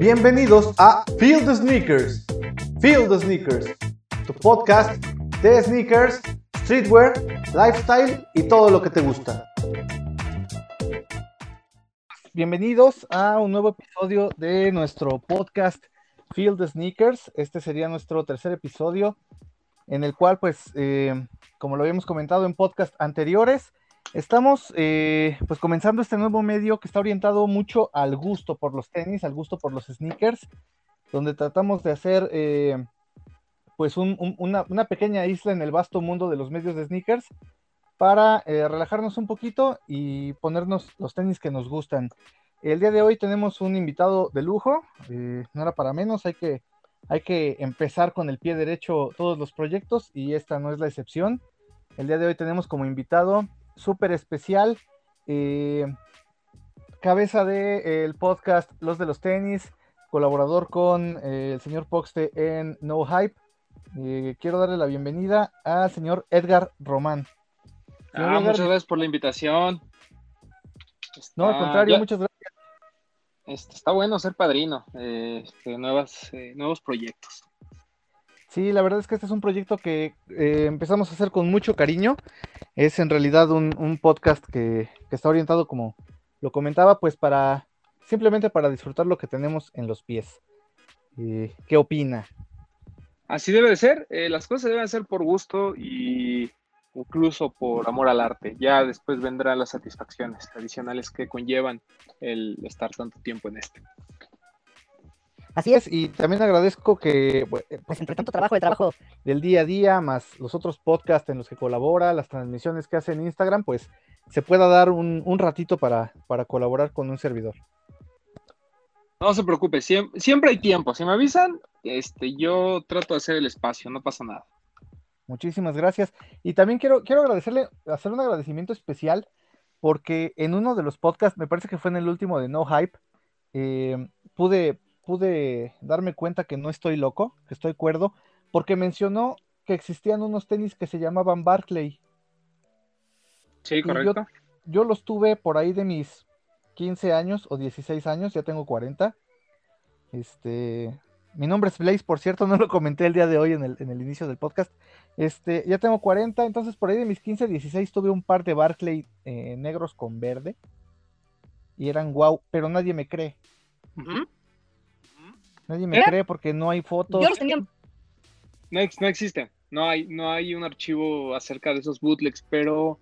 Bienvenidos a Feel the Sneakers. Feel the Sneakers, tu podcast de sneakers, streetwear, lifestyle y todo lo que te gusta. Bienvenidos a un nuevo episodio de nuestro podcast Feel the Sneakers. Este sería nuestro tercer episodio en el cual, pues, eh, como lo habíamos comentado en podcast anteriores, Estamos eh, pues comenzando este nuevo medio que está orientado mucho al gusto por los tenis, al gusto por los sneakers, donde tratamos de hacer eh, pues una, pequeña isla en el vasto mundo de los medios de sneakers para eh, relajarnos un poquito y ponernos los tenis que nos gustan. El día de hoy tenemos un invitado de lujo, no era para menos, hay que, hay que empezar con el pie derecho todos los proyectos y esta no es la excepción. El día de hoy tenemos como invitado súper especial. Eh, cabeza del el podcast Los de los Tenis, colaborador con eh, el señor Poxte en No Hype. Eh, quiero darle la bienvenida al señor Edgar Román. ah, muchas gracias por la invitación. no, al contrario, muchas gracias. Este, está bueno ser padrino de nuevas, nuevos proyectos. Sí, la verdad es que este es un proyecto que eh, empezamos a hacer con mucho cariño. Es en realidad un, podcast que, está orientado, como lo comentaba, pues para simplemente para disfrutar lo que tenemos en los pies. Eh, ¿Qué opina? Así debe de ser. Eh, las cosas deben ser por gusto y incluso por amor al arte. Ya después vendrán las satisfacciones adicionales que conllevan el estar tanto tiempo en este. Así es, y también agradezco que, pues entre tanto trabajo, el trabajo del día a día, más los otros podcasts en los que colabora, las transmisiones que hace en Instagram, pues se pueda dar un, ratito para, para, colaborar con un servidor. No se preocupe, siempre, siempre, hay tiempo. Si me avisan, este, yo trato de hacer el espacio, no pasa nada. Muchísimas gracias. Y también quiero, quiero agradecerle, hacer un agradecimiento especial, porque en uno de los podcasts, me parece que fue en el último de No Hype, eh, pude, pude darme cuenta que no estoy loco, que estoy cuerdo, porque mencionó que existían unos tenis que se llamaban Barclay. Sí, correcto. Yo, los tuve por ahí de mis 15 años o 16 años, ya tengo 40. Este, mi nombre es Blaze, por cierto, no lo comenté el día de hoy en el, en el inicio del podcast. Este, ya tengo 40, entonces por ahí de mis 15, 16 tuve un par de Barclay eh, negros con verde. Y eran guau, pero nadie me cree. Nadie me ¿Eh? cree porque no hay fotos. No, no existe. No hay, no hay un archivo acerca de esos bootlegs, pero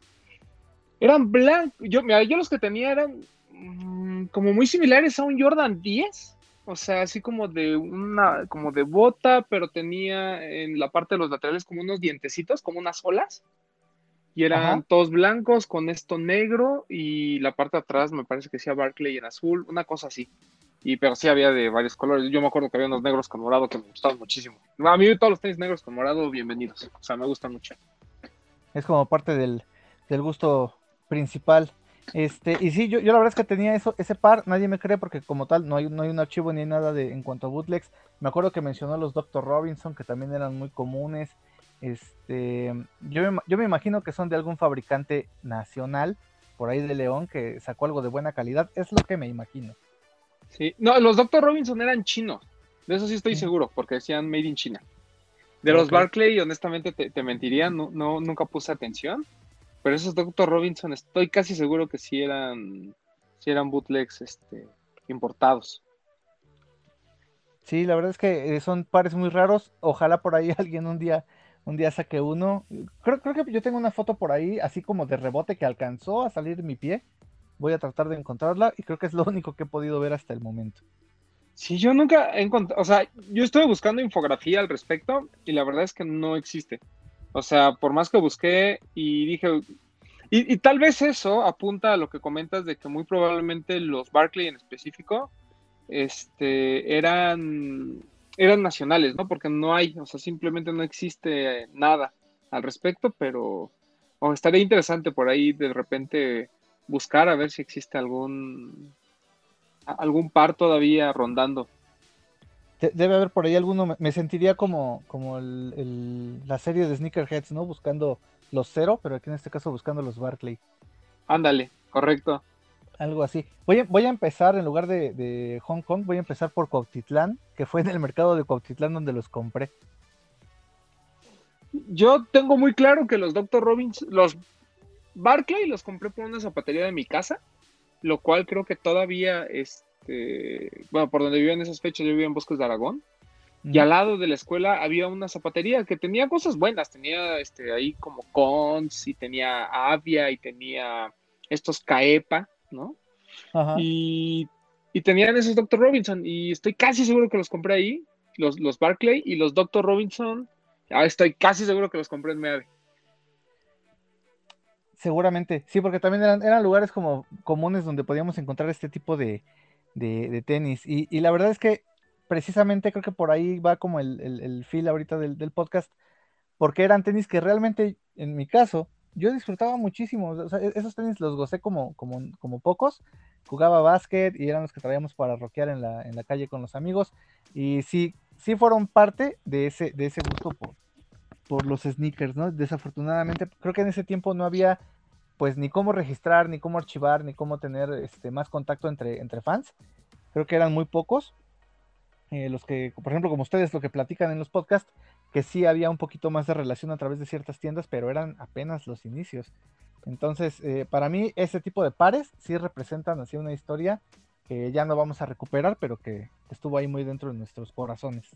eran blancos. Yo, yo los que tenía eran mm, como muy similares a un Jordan 10. O sea, así como de una, como de bota, pero tenía en la parte de los laterales como unos dientecitos, como unas olas. Y eran todos blancos con esto negro y la parte de atrás me parece que decía Barclay en azul, una cosa así. Y pero sí había de varios colores. Yo me acuerdo que había unos negros con morado que me gustaban muchísimo. A mí todos los tenis negros con morado, bienvenidos. O sea, me gustan mucho. Es como parte del, gusto principal. Este, y sí, yo, yo, la verdad es que tenía eso, ese par, nadie me cree porque como tal no hay, no hay un archivo ni nada de en cuanto a bootlegs. Me acuerdo que mencionó los Dr. Robinson, que también eran muy comunes. Este, yo me, yo me imagino que son de algún fabricante nacional, por ahí de León, que sacó algo de buena calidad. Es lo que me imagino. Sí, no, los Dr. Robinson eran chinos. De eso sí estoy seguro, porque decían Made in China. De los Barclay, honestamente te, mentiría, no, no, nunca puse atención. Pero esos Dr. Robinson, estoy casi seguro que sí eran, sí eran bootlegs este, importados. Sí, la verdad es que eh, son pares muy raros. Ojalá por ahí alguien un día, un día saque uno. Creo, creo que yo tengo una foto por ahí, así como de rebote que alcanzó a salir mi pie. Voy a tratar de encontrarla y creo que es lo único que he podido ver hasta el momento. Sí, yo nunca he encontrado, o sea, yo estuve buscando infografía al respecto y la verdad es que no existe. O sea, por más que busqué y dije, y, tal vez eso apunta a lo que comentas de que muy probablemente los Barclay en específico este, eran, eran nacionales, ¿no? Porque no hay, o sea, simplemente no existe nada al respecto, pero estaría interesante por ahí de repente buscar a ver si existe algún algún par todavía rondando. Debe haber por ahí alguno, me sentiría como, como la serie de Sneakerheads, ¿no? Buscando los cero, pero aquí en este caso buscando los Barclay. Ándale, correcto. Algo así. Voy a, voy a empezar, en lugar de, Hong Kong, voy a empezar por Cuautitlán, que fue en el mercado de Cuautitlán donde los compré. Yo tengo muy claro que los Dr. Robbins, los Barclay los compré por una zapatería de mi casa, lo cual creo que todavía, este, bueno, por donde vivía en esas fechas, yo vivía en Bosques de Aragón, y al lado de la escuela había una zapatería que tenía cosas buenas, tenía este, ahí como Cons, y tenía Avia, y tenía estos Caepa, ¿no? Y, tenían esos Dr. Robinson y estoy casi seguro que los compré ahí, los, los Barclay y los Dr. Robinson, ah, estoy casi seguro que los compré en Meave. Seguramente, sí, porque también eran, eran lugares como comunes donde podíamos encontrar este tipo de, tenis. Y, la verdad es que precisamente creo que por ahí va como el, el, feel ahorita del, podcast, porque eran tenis que realmente, en mi caso, yo disfrutaba muchísimo. E-, esos tenis los gocé como, pocos. Jugaba básquet y eran los que traíamos para rockear en la, en la calle con los amigos. Y sí, sí fueron parte de ese, de ese gusto por los sneakers, ¿no? Desafortunadamente, creo que en ese tiempo no había pues ni cómo registrar, ni cómo archivar, ni cómo tener este, más contacto entre, entre fans. Creo que eran muy pocos. Eh, los que, por ejemplo, como ustedes, lo que platican en los podcasts, que sí había un poquito más de relación a través de ciertas tiendas, pero eran apenas los inicios. Entonces, eh, para mí, ese tipo de pares sí representan así una historia que ya no vamos a recuperar, pero que estuvo ahí muy dentro de nuestros corazones.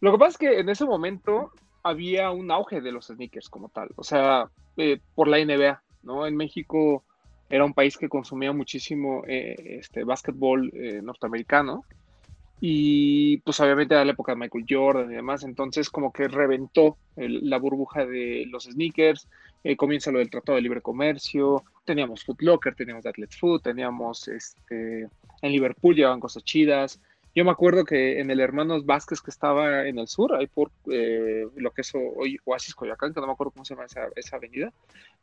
Lo que pasa es que en ese momento había un auge de los sneakers como tal, o sea, eh, por la NBA, ¿no? En México era un país que consumía muchísimo eh, este básquetbol norteamericano y pues obviamente era la época de Michael Jordan y demás, entonces como que reventó la burbuja de los sneakers, eh, comienza lo del Tratado de Libre Comercio, teníamos Foot Locker, teníamos Athlete's Foot, teníamos este, en Liverpool llevaban cosas chidas. Yo me acuerdo que en el Hermanos Vázquez que estaba en el sur, ahí por eh, lo que es hoy Oasis Coyacán, que no me acuerdo cómo se llama esa, avenida,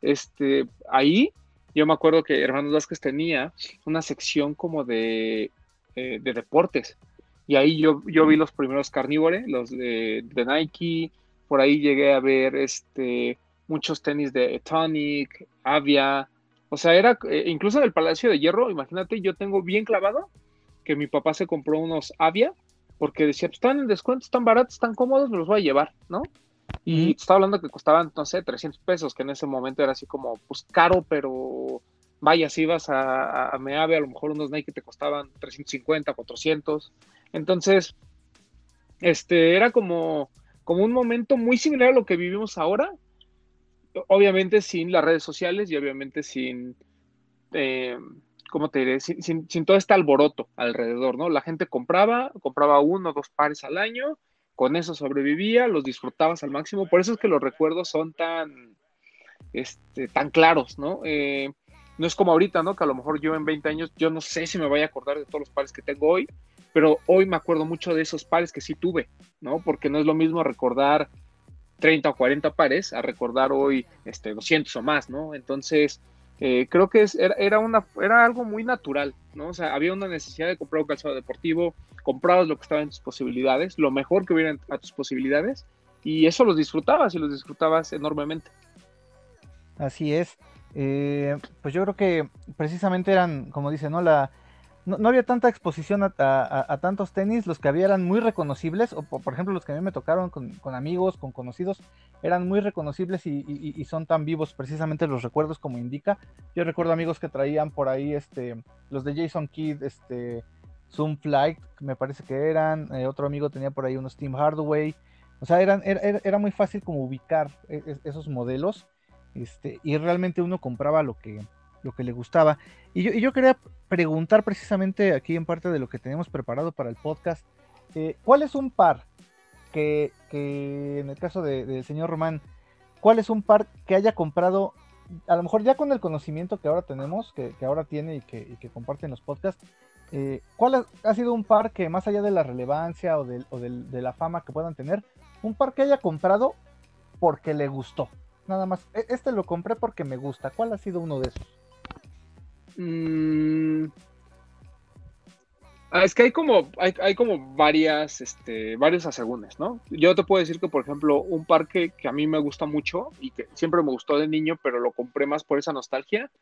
este, ahí yo me acuerdo que Hermanos Vázquez tenía una sección como de, eh, de deportes. Y ahí yo, yo vi los primeros carnívores, los de, Nike, por ahí llegué a ver este, muchos tenis de Tonic, Avia, o sea, era eh, incluso en el Palacio de Hierro, imagínate, yo tengo bien clavado que mi papá se compró unos Avia porque decía, pues están en descuento, están baratos, están cómodos, me los voy a llevar, ¿no? Y estaba hablando que costaban, no sé, 300 pesos, que en ese momento era así como, pues caro, pero vaya, si ibas a, a, Meave, a lo mejor unos Nike te costaban 350, 400. Entonces, este era como, como un momento muy similar a lo que vivimos ahora, obviamente sin las redes sociales y obviamente sin, eh, ¿cómo te diré? Sin, todo este alboroto alrededor, ¿no? La gente compraba, compraba uno o dos pares al año, con eso sobrevivía, los disfrutabas al máximo, por eso es que los recuerdos son tan, este, tan claros, ¿no? Eh, no es como ahorita, ¿no? Que a lo mejor yo en 20 años, yo no sé si me voy a acordar de todos los pares que tengo hoy, pero hoy me acuerdo mucho de esos pares que sí tuve, ¿no? Porque no es lo mismo recordar 30 o 40 pares a recordar hoy este, 200 o más, ¿no? Entonces, eh, creo que es, era, una, era algo muy natural, ¿no? O sea, había una necesidad de comprar un calzado deportivo, comprabas lo que estaba en tus posibilidades, lo mejor que hubiera a tus posibilidades, y eso los disfrutabas y los disfrutabas enormemente. Así es. Eh, pues yo creo que precisamente eran, como dice, ¿no? La, no, había tanta exposición a, tantos tenis, los que había eran muy reconocibles, o por ejemplo los que a mí me tocaron con, amigos, con conocidos, eran muy reconocibles y, son tan vivos precisamente los recuerdos como indica. Yo recuerdo amigos que traían por ahí este, los de Jason Kidd, este, Zoom Flight, me parece que eran, eh, otro amigo tenía por ahí unos Team Hardaway, o sea, eran, era, muy fácil como ubicar e, esos modelos, este, y realmente uno compraba lo que, lo que le gustaba. Y yo, yo, quería preguntar precisamente aquí en parte de lo que tenemos preparado para el podcast, eh, ¿cuál es un par que, que en el caso del señor Román, cuál es un par que haya comprado, a lo mejor ya con el conocimiento que ahora tenemos, que, ahora tiene y que, y que comparte en los podcasts, eh, ¿cuál ha, sido un par que más allá de la relevancia o, de, o de la fama que puedan tener, un par que haya comprado porque le gustó? Nada más, e, este lo compré porque me gusta. ¿Cuál ha sido uno de esos? Mm. Ah, es que hay como, hay, como varias, este, varios asegúnes, ¿no? Yo te puedo decir que, por ejemplo, un parque que a mí me gusta mucho y que siempre me gustó de niño, pero lo compré más por esa nostalgia,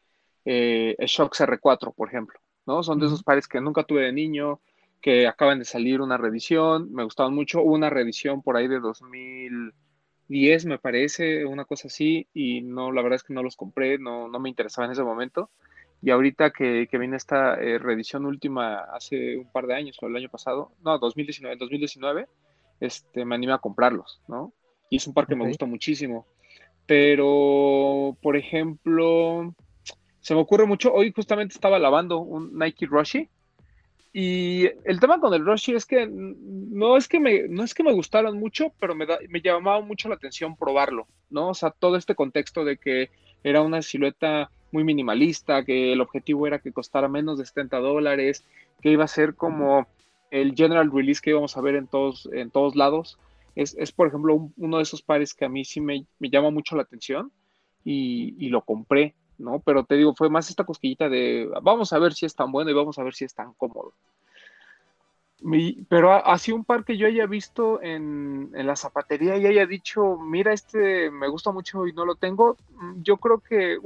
eh, Shocks R4, por ejemplo, ¿no? Son de esos pares que nunca tuve de niño, que acaban de salir una reedición, me gustaban mucho, una reedición por ahí de 2010 me parece, una cosa así, y no, la verdad es que no los compré, no, no me interesaba en ese momento. Y ahorita que, que viene esta eh, reedición última hace un par de años, o el año pasado, no, 2019, 2019, este, me animé a comprarlos, ¿no? Y es un par que me gusta muchísimo. Pero, por ejemplo, se me ocurre mucho, hoy justamente estaba lavando un Nike Rushi, y el tema con el Roshi es que no es que me, no es que me gustaron mucho, pero me, me llamaba mucho la atención probarlo, ¿no? O sea, todo este contexto de que era una silueta muy minimalista, que el objetivo era que costara menos de 70 dólares, que iba a ser como el general release que íbamos a ver en todos, en todos lados. Es, es por ejemplo, uno de esos pares que a mí sí me, me llama mucho la atención y, y, lo compré. ¿no? Pero te digo, fue más esta cosquillita de vamos a ver si es tan bueno y vamos a ver si es tan cómodo. Pero así un par que yo haya visto en, la zapatería y haya dicho, mira, este me gusta mucho y no lo tengo, mm, yo creo que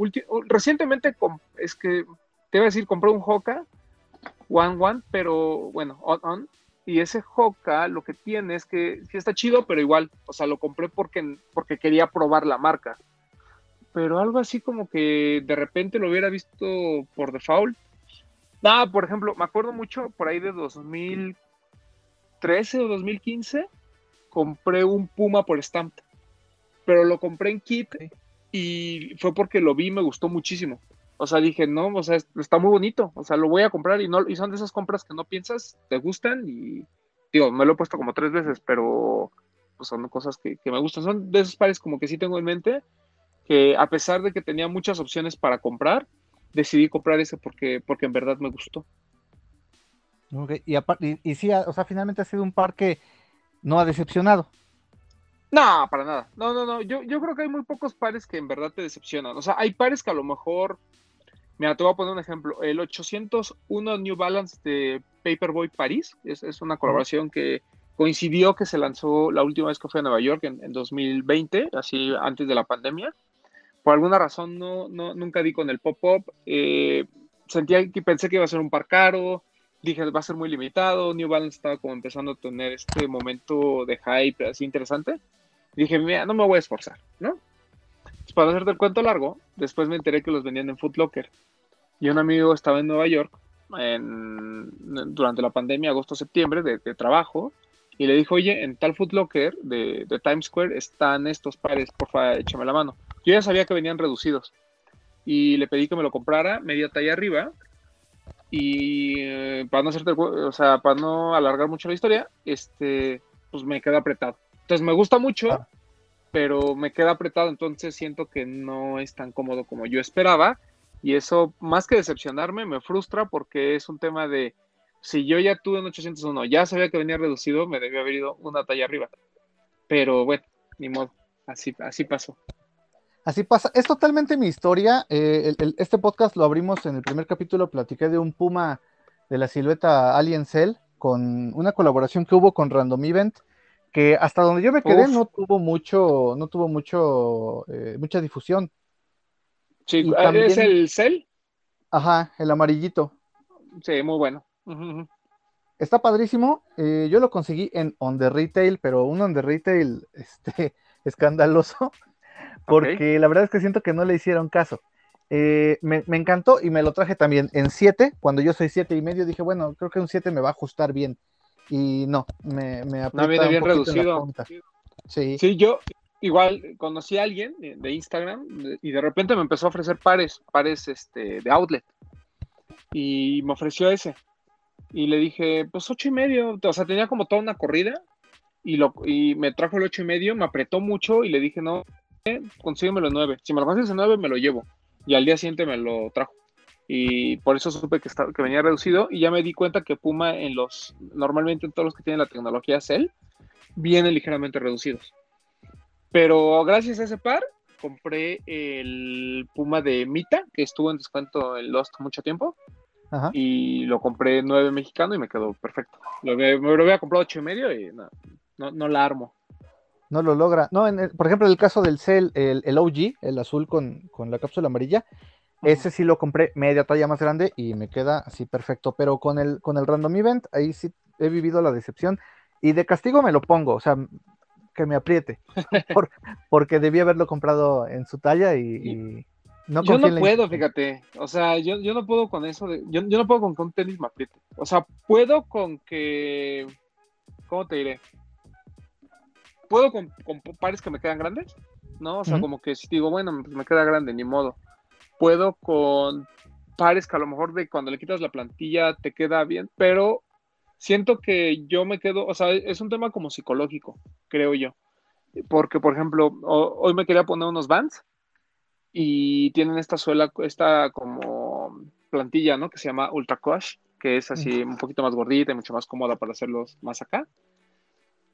recientemente es que te iba a decir, compré un Hoka One One, pero bueno, on, on, y ese Hoka lo que tiene es que sí está chido, pero igual, o sea, lo compré porque, porque quería probar la marca pero algo así como que de repente lo hubiera visto por default. Ah, por ejemplo, me acuerdo mucho por ahí de 2013 o 2015, compré un Puma por Stamp, pero lo compré en kit y fue porque lo vi y me gustó muchísimo. O sea, dije, no, o sea, está muy bonito, o sea, lo voy a comprar y, no, y son de esas compras que no piensas, te gustan y, digo, me lo he puesto como tres veces, pero pues, son cosas que, que me gustan. Son de esos pares como que sí tengo en mente que a pesar de que tenía muchas opciones para comprar, decidí comprar ese porque, porque en verdad me gustó. Y, y, sí, o sea, finalmente ha sido un par que no ha decepcionado. No, para nada. No, no, no. Yo, yo creo que hay muy pocos pares que en verdad te decepcionan. O sea, hay pares que a lo mejor. Mira, te voy a poner un ejemplo. El 801 New Balance de Paperboy Paris es, es una colaboración que coincidió que se lanzó la última vez que fue a Nueva York en, en 2020, así antes de la pandemia por alguna razón no, no nunca di con el pop-up. Eh, sentía que pensé que iba a ser un par caro. Dije, va a ser muy limitado. New Balance estaba como empezando a tener este momento de hype así interesante. dije, mira, no me voy a esforzar, ¿no? para hacerte el cuento largo, después me enteré que los vendían en Foot Locker. Y un amigo estaba en Nueva York en, durante la pandemia, agosto-septiembre, de, trabajo, y le dijo, oye, en tal Foot Locker de, de Times Square están estos pares, porfa, échame la mano. Yo ya sabía que venían reducidos y le pedí que me lo comprara media talla arriba y eh, para no hacerte, o sea, para no alargar mucho la historia, este, pues me queda apretado. Entonces me gusta mucho, ah. pero me queda apretado, entonces siento que no es tan cómodo como yo esperaba y eso más que decepcionarme me frustra porque es un tema de si yo ya tuve un 801, ya sabía que venía reducido, me debió haber ido una talla arriba. Pero bueno, ni modo, así, así pasó. Así pasa, es totalmente mi historia. Eh, este podcast lo abrimos en el primer capítulo, platiqué de un Puma de la silueta Alien Cell con una colaboración que hubo con Random Event, que hasta donde yo me quedé no tuvo mucho, no tuvo mucho, eh, mucha difusión. Sí, ¿es el Cell? Ajá, el amarillito. Sí, muy bueno. Está padrísimo. Eh, yo lo conseguí en On the Retail, pero un On the Retail este, escandaloso porque la verdad es que siento que no le hicieron caso. Eh, me, encantó y me lo traje también en 7, cuando yo soy 7 y medio, dije, bueno, creo que un 7 me va a ajustar bien. Y no, me, me No viene bien reducido. Sí. sí, yo igual conocí a alguien de, Instagram y de repente me empezó a ofrecer pares, pares este, de outlet. Y me ofreció ese. Y le dije, pues ocho y medio, o sea, tenía como toda una corrida y, lo, y me trajo el ocho y medio, me apretó mucho y le dije, no, consígueme el 9. Si me lo consigues el 9, me lo llevo. Y al día siguiente me lo trajo. Y por eso supe que, que venía reducido. Y ya me di cuenta que Puma, en los normalmente en todos los que tienen la tecnología Cell, vienen ligeramente reducidos. Pero gracias a ese par, compré el Puma de Mita, que estuvo en descuento en Lost mucho tiempo. Y lo compré 9 mexicano y me quedó perfecto. Lo, me, lo había comprado 8 y medio y no, no, no la armo no lo logra. No, por ejemplo, en el caso del Cell, el, el OG, el azul con, la cápsula amarilla, Ese sí lo compré media talla más grande y me queda así perfecto. Pero con el, con el Random Event, ahí sí he vivido la decepción. Y de castigo me lo pongo, o sea, que me apriete. porque debí haberlo comprado en su talla y, no Yo no puedo, fíjate. O sea, yo, no puedo con eso. De, yo, no puedo con que un tenis me apriete. O sea, puedo con que. ¿Cómo te diré? Puedo con, pares que me quedan grandes, ¿no? O sea, como que si digo, bueno, pues me queda grande, ni modo. Puedo con pares que a lo mejor de cuando le quitas la plantilla te queda bien, pero siento que yo me quedo, o sea, es un tema como psicológico, creo yo. Porque, por ejemplo, hoy me quería poner unos bands y tienen esta suela, esta como plantilla, ¿no? Que se llama Ultra Coach, que es así un poquito más gordita y mucho más cómoda para hacerlos más acá.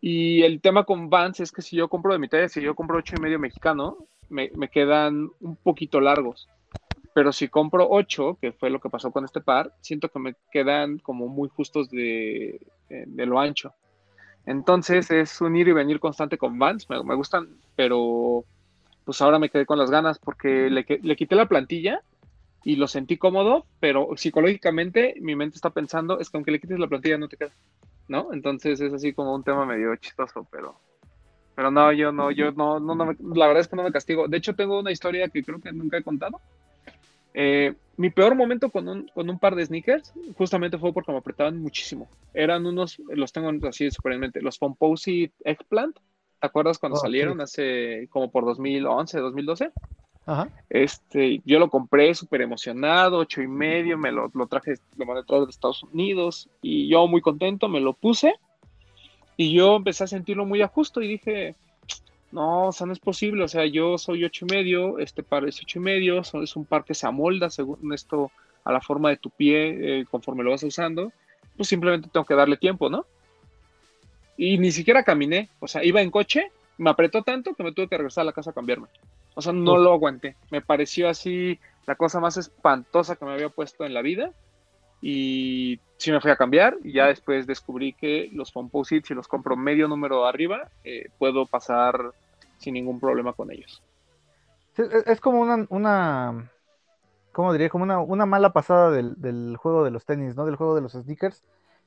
Y el tema con Vans es que si yo compro de mi talla, si yo compro ocho y medio mexicano, me, me, quedan un poquito largos. Pero si compro 8, que fue lo que pasó con este par, siento que me quedan como muy justos de, de lo ancho. Entonces es un ir y venir constante con Vans, me, me, gustan, pero pues ahora me quedé con las ganas porque le, le quité la plantilla y lo sentí cómodo, pero psicológicamente mi mente está pensando, es que aunque le quites la plantilla no te queda, ¿no? Entonces es así como un tema medio chistoso, pero... Pero no, yo no, yo no, no, no la verdad es que no me castigo. De hecho, tengo una historia que creo que nunca he contado, eh, mi peor momento con un, con un, par de sneakers justamente fue porque me apretaban muchísimo. Eran unos, los tengo así supermente, los Pomposite Eggplant. ¿Te acuerdas cuando oh, salieron hace como por 2011, 2012? Ajá. Este, yo lo compré súper emocionado, ocho y medio, me lo, lo traje, lo mandé a de Estados Unidos y yo muy contento, me lo puse y yo empecé a sentirlo muy a justo y dije, no, o sea, no es posible, o sea, yo soy ocho y medio, este par es ocho y medio, es un par que se amolda según esto a la forma de tu pie eh, conforme lo vas usando, pues simplemente tengo que darle tiempo, ¿no? Y ni siquiera caminé, o sea, iba en coche, me apretó tanto que me tuve que regresar a la casa a cambiarme. O sea, no lo aguanté. Me pareció así la cosa más espantosa que me había puesto en la vida. Y sí me fui a cambiar y ya después descubrí que los composites, si los compro medio número arriba, eh, puedo pasar sin ningún problema con ellos. es, como una, una, ¿cómo diría? Como una, mala pasada del, juego de los tenis, ¿no? Del juego de los sneakers.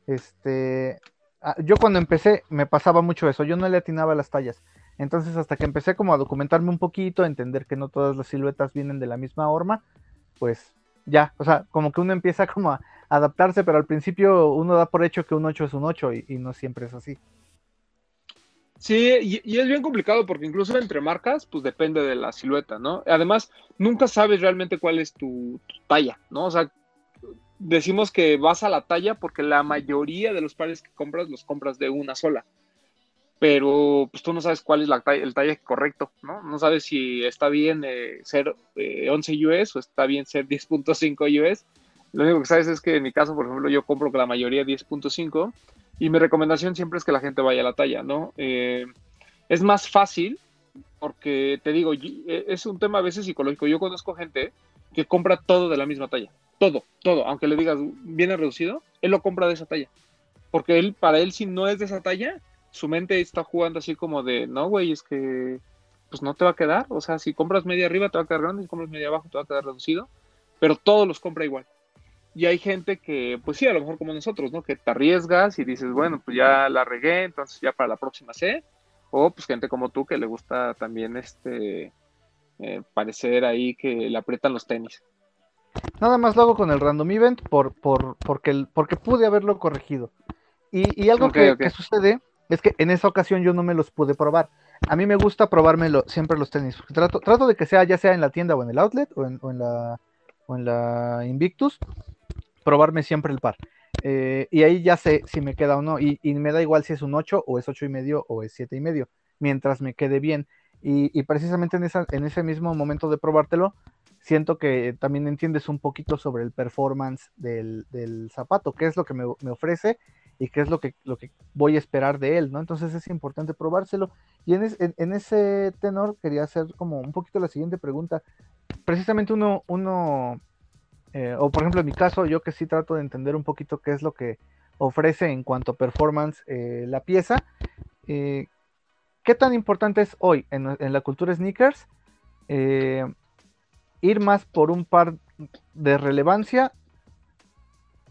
Este, ah, yo cuando empecé me pasaba mucho eso, yo no le atinaba las tallas. Entonces hasta que empecé como a documentarme un poquito, a entender que no todas las siluetas vienen de la misma horma, pues ya, o sea, como que uno empieza como a adaptarse, pero al principio uno da por hecho que un 8 es un 8 y no siempre es así. Sí, y, es bien complicado porque incluso entre marcas, pues depende de la silueta, ¿no? Además, nunca sabes realmente cuál es tu, talla, ¿no? O sea, decimos que vas a la talla porque la mayoría de los pares que compras los compras de una sola. Pero pues tú no sabes cuál es la el talle correcto, ¿no? No sabes si está bien eh, ser 11 eh, US o está bien ser 10.5 US. Lo único que sabes es que en mi caso, por ejemplo, yo compro que la mayoría 10.5 y mi recomendación siempre es que la gente vaya a la talla, ¿no? Eh, es más fácil porque te digo, e, es un tema a veces psicológico. Yo conozco gente que compra todo de la misma talla. Todo, todo. Aunque le digas viene reducido, él lo compra de esa talla. Porque él, para él, si no es de esa talla, su mente está jugando así como de, no, güey, es que pues no te va a quedar. O sea, si compras media arriba te va a quedar grande, si compras media abajo te va a quedar reducido. Pero todos los compra igual. Y hay gente que, pues sí, a lo mejor como nosotros, ¿no? Que te arriesgas y dices, bueno, pues ya la regué, entonces ya para la próxima sé. O pues gente como tú que le gusta también este eh, parecer ahí que le aprietan los tenis. Nada más lo hago con el random event por, por, porque, porque pude haberlo corregido. Y, algo que, sucede es que en esa ocasión yo no me los pude probar. A mí me gusta probármelo siempre los tenis. Trato, trato de que sea ya sea en la tienda o en el outlet o en, la, o en la Invictus probarme siempre el par. Eh, y ahí ya sé si me queda o no. Y, me da igual si es un 8 o es 8 y medio o es 7 y medio, mientras me quede bien. Y, precisamente en, esa, en ese mismo momento de probártelo, siento que también entiendes un poquito sobre el performance del, zapato, qué es lo que me, ofrece y qué es lo que, lo que voy a esperar de él, ¿no? Entonces es importante probárselo. Y en, ese tenor quería hacer como un poquito la siguiente pregunta. Precisamente uno, uno eh, o por ejemplo en mi caso, yo que sí trato de entender un poquito qué es lo que ofrece en cuanto a performance eh, la pieza. Eh, ¿Qué tan importante es hoy en, la cultura sneakers ir más por un par de relevancia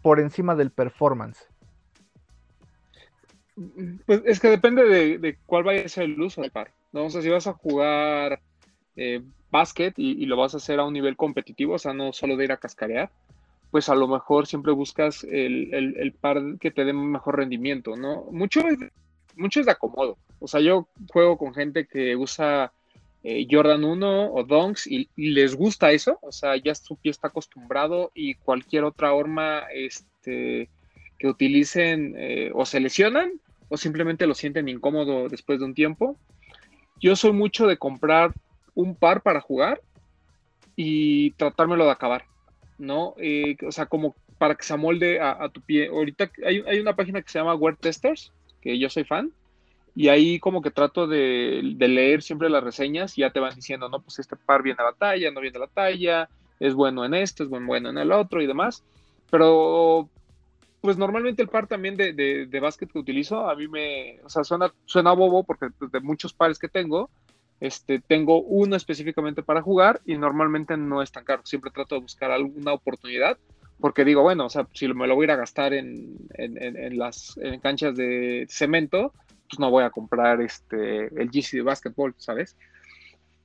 por encima del performance? Pues es que depende de, cuál vaya a ser el uso del par. ¿no? O sea, si vas a jugar eh, básquet y, lo vas a hacer a un nivel competitivo, o sea, no solo de ir a cascarear, pues a lo mejor siempre buscas el, par que te dé mejor rendimiento, ¿no? Mucho es, mucho es de acomodo. O sea, yo juego con gente que usa eh, Jordan 1 o Donks y, les gusta eso, o sea, ya su pie está acostumbrado y cualquier otra horma este, utilicen eh, o se lesionan o simplemente lo sienten incómodo después de un tiempo. Yo soy mucho de comprar un par para jugar y tratármelo de acabar, ¿no? Eh, o sea, como para que se amolde a, tu pie. Ahorita hay, hay, una página que se llama Wear Testers, que yo soy fan, y ahí como que trato de, leer siempre las reseñas y ya te van diciendo, no, pues este par viene a la talla, no viene a la talla, es bueno en esto, es buen bueno en el otro y demás. Pero pues normalmente el par también de, de, básquet que utilizo, a mí me, o sea, suena, suena bobo porque pues, de muchos pares que tengo, este, tengo uno específicamente para jugar y normalmente no es tan caro. Siempre trato de buscar alguna oportunidad porque digo, bueno, o sea, si me lo voy a ir a gastar en, en, en las canchas de cemento, pues no voy a comprar este, el GC de básquetbol, ¿sabes?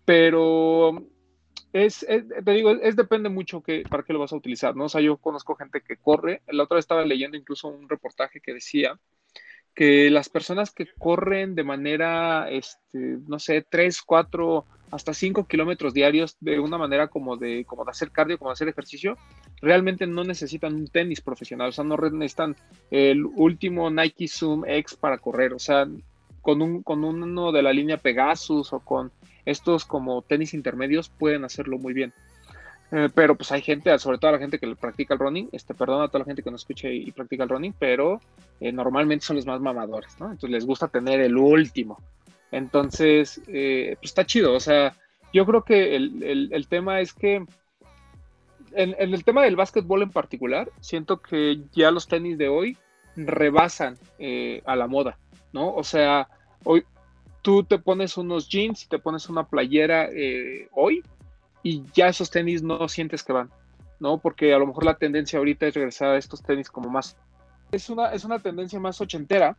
Pero es, te digo, es, depende mucho que, para qué lo vas a utilizar, ¿no? O sea, yo conozco gente que corre, la otra vez estaba leyendo incluso un reportaje que decía que las personas que corren de manera, este, no sé, 3, 4, hasta 5 kilómetros diarios de una manera como de, como de hacer cardio, como de hacer ejercicio, realmente no necesitan un tenis profesional, o sea, no necesitan el último Nike Zoom X para correr, o sea, con, un, con uno de la línea Pegasus o con estos como tenis intermedios pueden hacerlo muy bien. Eh, pero pues hay gente, sobre todo la gente que practica el running, este, perdona a toda la gente que no escuche y, practica el running, pero eh, normalmente son los más mamadores, ¿no? Entonces les gusta tener el último. Entonces, eh, pues está chido, o sea, yo creo que el, tema es que en, el tema del básquetbol en particular, siento que ya los tenis de hoy rebasan a la moda, ¿no? O sea, hoy tú te pones unos jeans y te pones una playera hoy y ya esos tenis no sientes que van, ¿no? Porque a lo mejor la tendencia ahorita es regresar a estos tenis como más... Es una, es una tendencia más ochentera,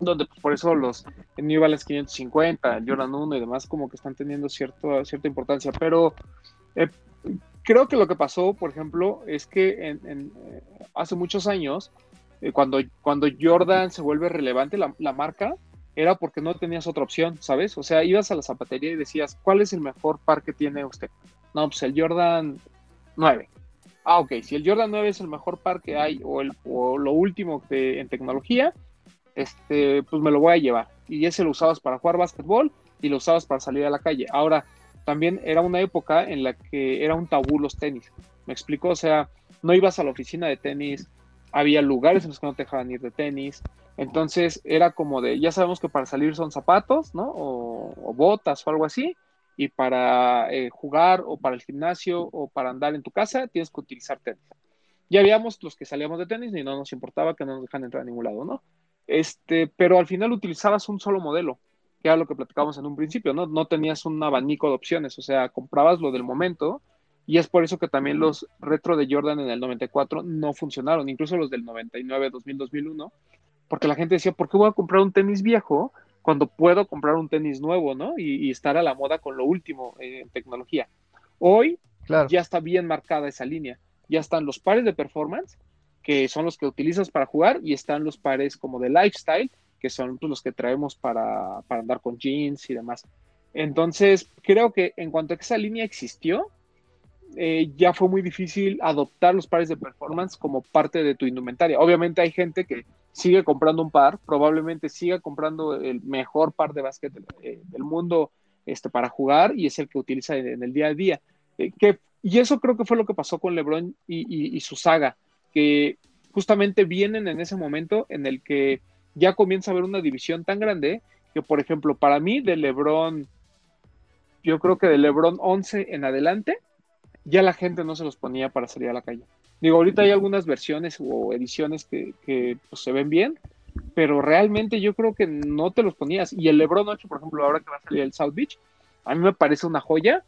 donde pues, por eso los New Balance 550, Jordan 1 y demás como que están teniendo cierto, cierta importancia, pero eh, creo que lo que pasó, por ejemplo, es que en, eh, hace muchos años, eh, cuando, cuando Jordan se vuelve relevante, la marca, era porque no tenías otra opción, ¿sabes? O sea, ibas a la zapatería y decías, ¿cuál es el mejor par que tiene usted? No, pues el Jordan 9. Ah, ok, si el Jordan 9 es el mejor par que hay o, el, o lo último en tecnología, este, pues me lo voy a llevar. Y ese lo usabas para jugar básquetbol y lo usabas para salir a la calle. Ahora, también era una época en la que era un tabú los tenis. ¿Me explico? O sea, no ibas a la oficina de tenis, había lugares en los que no te dejaban ir de tenis, entonces era como de, ya sabemos que para salir son zapatos, ¿no? O, botas o algo así, y para eh, jugar o para el gimnasio o para andar en tu casa tienes que utilizar tenis. Ya habíamos los que salíamos de tenis y no nos importaba que no nos dejan entrar a ningún lado, ¿no? Este, pero al final utilizabas un solo modelo, que era lo que platicábamos en un principio, ¿no? No tenías un abanico de opciones, o sea, comprabas lo del momento y es por eso que también los retro de Jordan en el 94 no funcionaron, incluso los del 99, 2000, 2001 porque la gente decía, ¿por qué voy a comprar un tenis viejo cuando puedo comprar un tenis nuevo, ¿no? Y, estar a la moda con lo último en tecnología. Hoy ya está bien marcada esa línea. Ya están los pares de performance, que son los que utilizas para jugar, y están los pares como de lifestyle, que son pues, los que traemos para, para andar con jeans y demás. Entonces, creo que en cuanto a que esa línea existió, eh, ya fue muy difícil adoptar los pares de performance como parte de tu indumentaria. Obviamente hay gente que sigue comprando un par, probablemente siga comprando el mejor par de básquet eh, del, mundo este, para jugar y es el que utiliza en, el día a día. Eh, que, y eso creo que fue lo que pasó con LeBron y, y, su saga, que justamente vienen en ese momento en el que ya comienza a haber una división tan grande que, por ejemplo, para mí de LeBron, yo creo que de LeBron 11 en adelante, ya la gente no se los ponía para salir a la calle. Digo, ahorita hay algunas versiones o ediciones que, pues, se ven bien, pero realmente yo creo que no te los ponías. Y el Lebron 8, por ejemplo, ahora que va a salir el South Beach, a mí me parece una joya,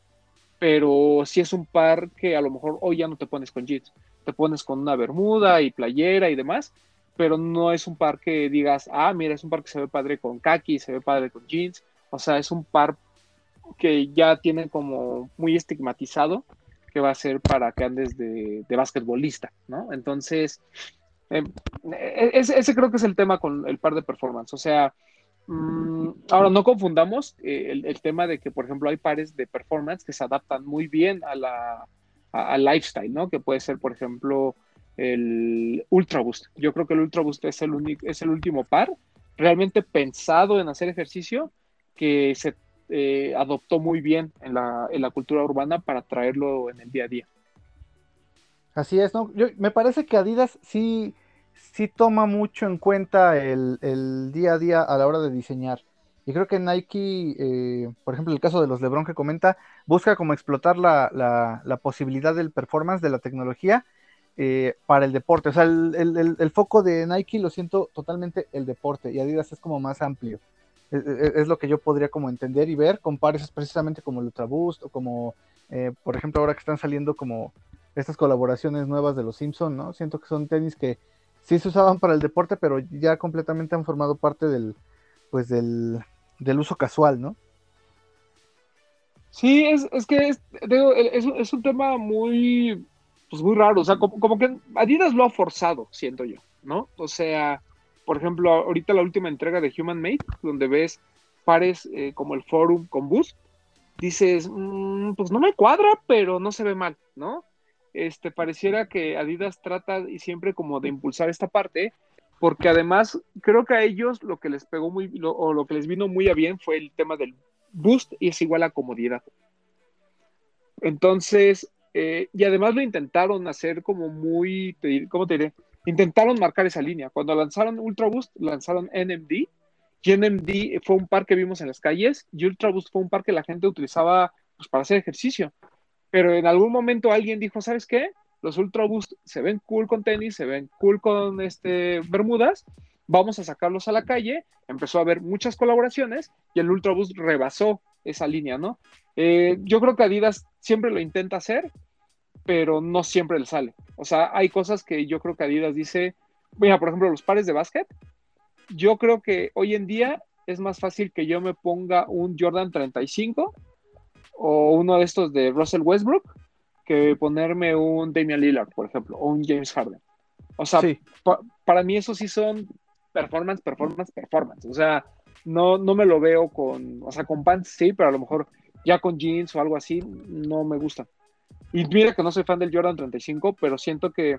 pero sí es un par que a lo mejor hoy ya no te pones con jeans, te pones con una bermuda y playera y demás, pero no es un par que digas, ah, mira, es un par que se ve padre con khaki, se ve padre con jeans, o sea, es un par que ya tiene como muy estigmatizado que va a ser para que andes de, de ¿no? Entonces, em, e, ese, ese, creo que es el tema con el par de performance, o sea, mmm, ahora no confundamos eh, el, tema de que, por ejemplo, hay pares de performance que se adaptan muy bien a la, al lifestyle, ¿no? Que puede ser, por ejemplo, el Ultra Boost. Yo creo que el Ultra Boost es el, único, es el último par realmente pensado en hacer ejercicio que se eh, adoptó muy bien en la, en la, cultura urbana para traerlo en el día a día. Así es, ¿no? Yo, me parece que Adidas sí, toma mucho en cuenta el, día a día a la hora de diseñar. Y creo que Nike, eh, por ejemplo, el caso de los Lebron que comenta, busca como explotar la, la, la posibilidad del performance, de la tecnología, eh, para el deporte. O sea, el, foco de Nike lo siento totalmente el deporte y Adidas es como más amplio. Es, es, es lo que yo podría como entender y ver con pares precisamente como el Ultra Boost o como, eh, por ejemplo, ahora que están saliendo como estas colaboraciones nuevas de los Simpson, ¿no? Siento que son tenis que sí se usaban para el deporte, pero ya completamente han formado parte del, pues del, del uso casual, ¿no? Sí, es, es que es, es, es, un tema muy, pues muy raro, o sea, como, como, que Adidas lo ha forzado, siento yo, ¿no? O sea, por ejemplo, ahorita la última entrega de Human Made, donde ves pares eh, como el Forum con Boost, dices, mmm, pues no me cuadra, pero no se ve mal, ¿no? Este, pareciera que Adidas trata y siempre como de impulsar esta parte, porque además creo que a ellos lo que les pegó muy, lo, o lo que les vino muy a bien fue el tema del boost y es igual a comodidad. Entonces, eh, y además lo intentaron hacer como muy, ¿cómo te diré? Intentaron marcar esa línea. Cuando lanzaron Ultra Boost, lanzaron NMD. Y NMD fue un par que vimos en las calles y Ultra Boost fue un par que la gente utilizaba pues, para hacer ejercicio. Pero en algún momento alguien dijo, ¿sabes qué? Los Ultra Boost se ven cool con tenis, se ven cool con este, bermudas, vamos a sacarlos a la calle. Empezó a haber muchas colaboraciones y el Ultra Boost rebasó esa línea, ¿no? Eh, yo creo que Adidas siempre lo intenta hacer, pero no siempre le sale. O sea, hay cosas que yo creo que Adidas dice, mira, por ejemplo, los pares de básquet, yo creo que hoy en día es más fácil que yo me ponga un Jordan 35 o uno de estos de Russell Westbrook que ponerme un Damian Lillard, por ejemplo, o un James Harden. O sea, sí. pa para mí eso sí son performance, performance, performance. O sea, no, no me lo veo con, o sea, con pants sí, pero a lo mejor ya con jeans o algo así, no me gusta. Y mira que no soy fan del Jordan 35, pero siento que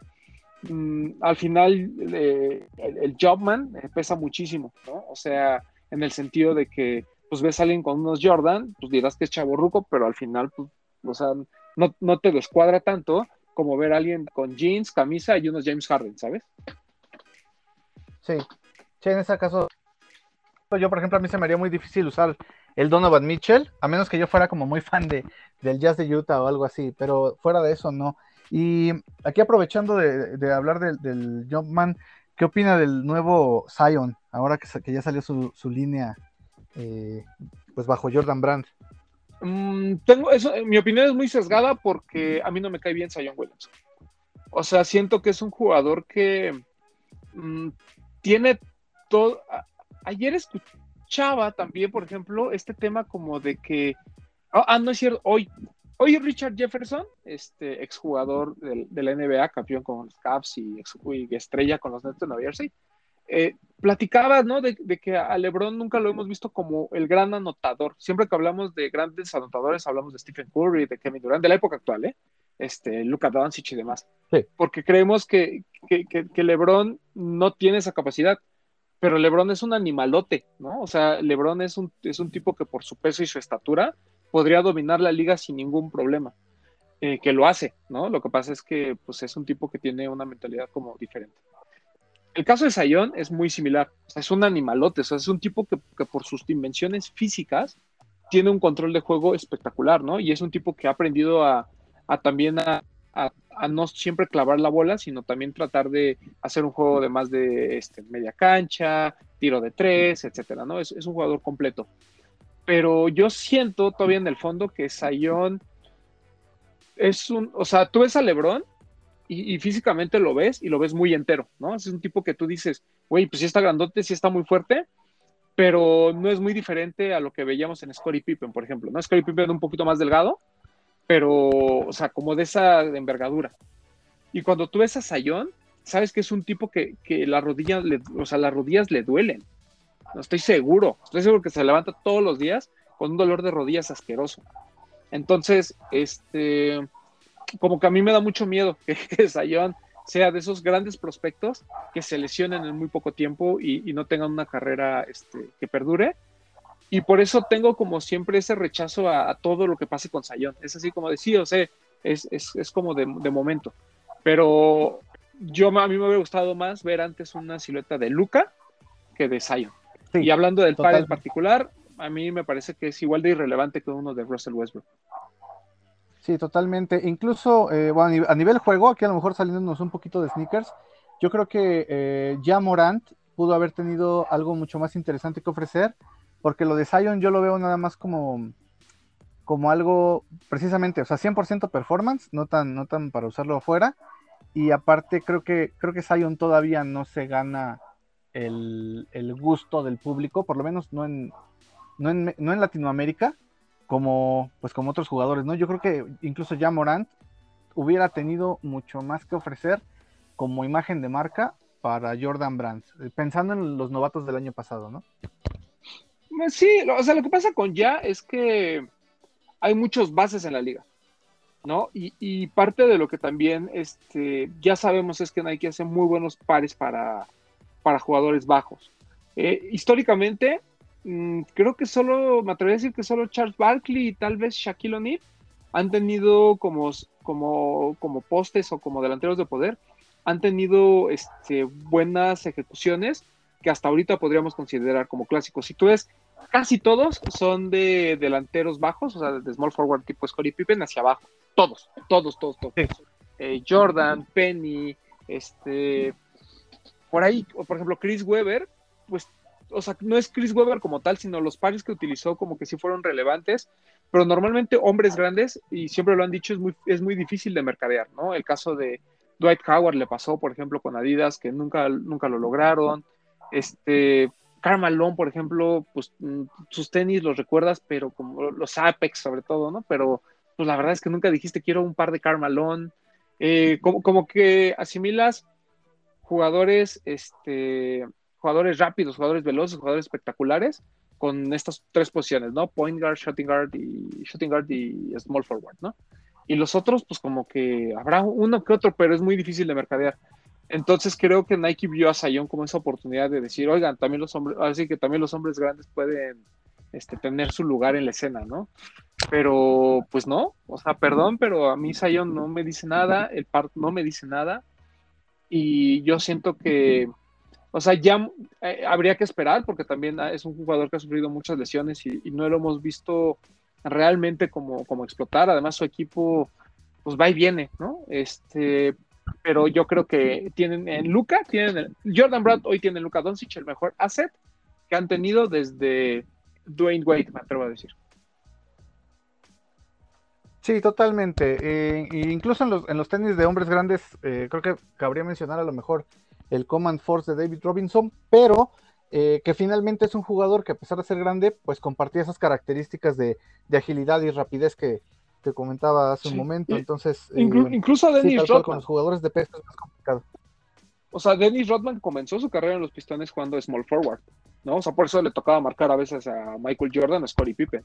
mmm, al final eh, el, el, Jobman pesa muchísimo, ¿no? O sea, en el sentido de que, pues ves a alguien con unos Jordan, pues dirás que es chaborruco, pero al final, pues, o sea, no, no te descuadra tanto como ver a alguien con jeans, camisa y unos James Harden, ¿sabes? Sí, sí, en ese caso, yo por ejemplo a mí se me haría muy difícil usar el Donovan Mitchell, a menos que yo fuera como muy fan de, del Jazz de Utah o algo así, pero fuera de eso no. Y aquí aprovechando de, hablar del, Jumpman, ¿qué opina del nuevo Zion, ahora que, ya salió su, línea eh, pues bajo Jordan Brand? Mm, tengo eso, mi opinión es muy sesgada porque a mí no me cae bien Zion Williams. O sea, siento que es un jugador que mmm, tiene todo. Ayer escuchaba también, por ejemplo, este tema como de que. Oh, ah, no es cierto, hoy. Hoy Richard Jefferson, este exjugador del, de la NBA, campeón con los Cavs y, ex, y estrella con los Nets de Nueva Jersey, eh, platicaba, ¿no? De, de, que a LeBron nunca lo hemos visto como el gran anotador. Siempre que hablamos de grandes anotadores, hablamos de Stephen Curry, de Kevin Durant, de la época actual, ¿eh? Este, Luka Doncic y demás. Sí. Porque creemos que, que, que, que, LeBron no tiene esa capacidad, pero LeBron es un animalote, ¿no? O sea, LeBron es un, es un tipo que por su peso y su estatura podría dominar la liga sin ningún problema. Eh, que lo hace, ¿no? Lo que pasa es que pues, es un tipo que tiene una mentalidad como diferente. El caso de Sayón es muy similar. O sea, es un animalote, o sea, es un tipo que, que, por sus dimensiones físicas tiene un control de juego espectacular, ¿no? Y es un tipo que ha aprendido a, a también a, a, no siempre clavar la bola, sino también tratar de hacer un juego de más de este, media cancha, tiro de tres, etcétera, ¿no? Es, es, un jugador completo. Pero yo siento todavía en el fondo que Sayón es un, o sea, tú ves a Lebron y, físicamente lo ves y lo ves muy entero, ¿no? Es un tipo que tú dices, güey, pues sí está grandote, sí está muy fuerte, pero no es muy diferente a lo que veíamos en Scottie Pippen, por ejemplo, ¿no? Scottie Pippen un poquito más delgado, pero, o sea, como de esa envergadura. Y cuando tú ves a Sayón, sabes que es un tipo que, que las rodillas, le, o sea, las rodillas le duelen. No estoy seguro, estoy seguro que se levanta todos los días con un dolor de rodillas asqueroso. Entonces, este, como que a mí me da mucho miedo que, que Sayón sea de esos grandes prospectos que se lesionen en muy poco tiempo y, no tengan una carrera este, que perdure. Y por eso tengo como siempre ese rechazo a, todo lo que pase con Sayón. Es así como decía, o sea, es, es, es como de, de, momento. Pero yo a mí me hubiera gustado más ver antes una silueta de Luca que de Sayón. y hablando del par en particular, a mí me parece que es igual de irrelevante que uno de Russell Westbrook. Sí, totalmente. Incluso, eh, bueno, a nivel juego, aquí a lo mejor saliéndonos un poquito de sneakers, yo creo que eh, ya Morant pudo haber tenido algo mucho más interesante que ofrecer, porque lo de Zion yo lo veo nada más como, como algo, precisamente, o sea, 100% performance, no tan, no tan para usarlo afuera, y aparte creo que, creo que Zion todavía no se gana el, el gusto del público, por lo menos no en, no en, no en Latinoamérica, como, pues como otros jugadores, ¿no? Yo creo que incluso ya Morant hubiera tenido mucho más que ofrecer como imagen de marca para Jordan Brands, eh, pensando en los novatos del año pasado, ¿no? Pues sí, o sea, lo que pasa con ya es que hay muchos bases en la liga, ¿no? Y, parte de lo que también este, ya sabemos es que Nike hace muy buenos pares para, para jugadores bajos. Eh, históricamente, Mm, creo que solo, me atrevería a decir que solo Charles Barkley y tal vez Shaquille O'Neal han tenido como, como, como postes o como delanteros de poder, han tenido este, buenas ejecuciones que hasta ahorita podríamos considerar como clásicos. Si tú ves, casi todos son de delanteros bajos, o sea, de small forward tipo Scottie Pippen hacia abajo. Todos, todos, todos, todos. Eh, Jordan, Penny, este, por ahí, por ejemplo, Chris Webber, pues o sea, no es Chris Webber como tal, sino los pares que utilizó como que sí fueron relevantes, pero normalmente hombres grandes, y siempre lo han dicho, es muy, es muy difícil de mercadear, ¿no? El caso de Dwight Howard le pasó, por ejemplo, con Adidas, que nunca, nunca lo lograron. Este, Carmalón, por ejemplo, pues mm, sus tenis los recuerdas, pero como los Apex sobre todo, ¿no? Pero pues la verdad es que nunca dijiste quiero un par de Carmalón. Eh, como, como que asimilas jugadores, este, jugadores rápidos, jugadores veloces, jugadores espectaculares con estas tres posiciones, ¿no? Point guard, shooting guard y shooting guard y small forward, ¿no? Y los otros, pues como que habrá uno que otro, pero es muy difícil de mercadear. Entonces creo que Nike vio a Zion como esa oportunidad de decir, oigan, también los hombres, así que también los hombres grandes pueden este, tener su lugar en la escena, ¿no? Pero pues no, o sea, perdón, pero a mí Zion no me dice nada, el part no me dice nada, y yo siento que o sea, ya eh, habría que esperar porque también ah, es un jugador que ha sufrido muchas lesiones y, no lo hemos visto realmente como, como, explotar. Además, su equipo pues va y viene, ¿no? Este, pero yo creo que tienen en Luca, tienen Jordan Brad hoy tiene en Luca Doncic el mejor asset que han tenido desde Dwayne Wade, me atrevo a decir. Sí, totalmente. Eh, incluso en los, en los tenis de hombres grandes, eh, creo que cabría mencionar a lo mejor el Command Force de David Robinson, pero eh, que finalmente es un jugador que a pesar de ser grande, pues compartía esas características de, agilidad y rapidez que, que comentaba hace un momento. Entonces, eh, incluso Dennis Rodman. Con los jugadores de peso es más complicado. O sea, Dennis Rodman comenzó su carrera en los Pistones jugando small forward, ¿no? O sea, por eso le tocaba marcar a veces a Michael Jordan, a Scottie Pippen.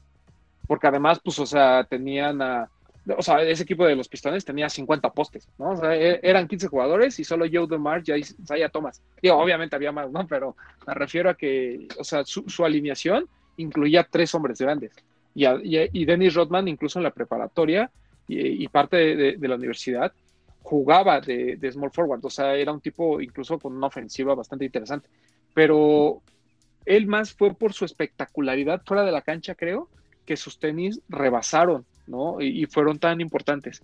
Porque además, pues, o sea, tenían a, o sea, ese equipo de los Pistones tenía 50 postes, ¿no? O sea, e, eran 15 jugadores y solo Joe DeMar y Isaiah Thomas. Digo, obviamente había más, ¿no? Pero me refiero a que, o sea, su, alineación incluía tres hombres grandes. Y, y, Dennis Rodman, incluso en la preparatoria y, parte de, la universidad, jugaba de, de, small forward. O sea, era un tipo incluso con una ofensiva bastante interesante. Pero él más fue por su espectacularidad fuera de la cancha, creo, que sus tenis rebasaron ¿no? Y, fueron tan importantes.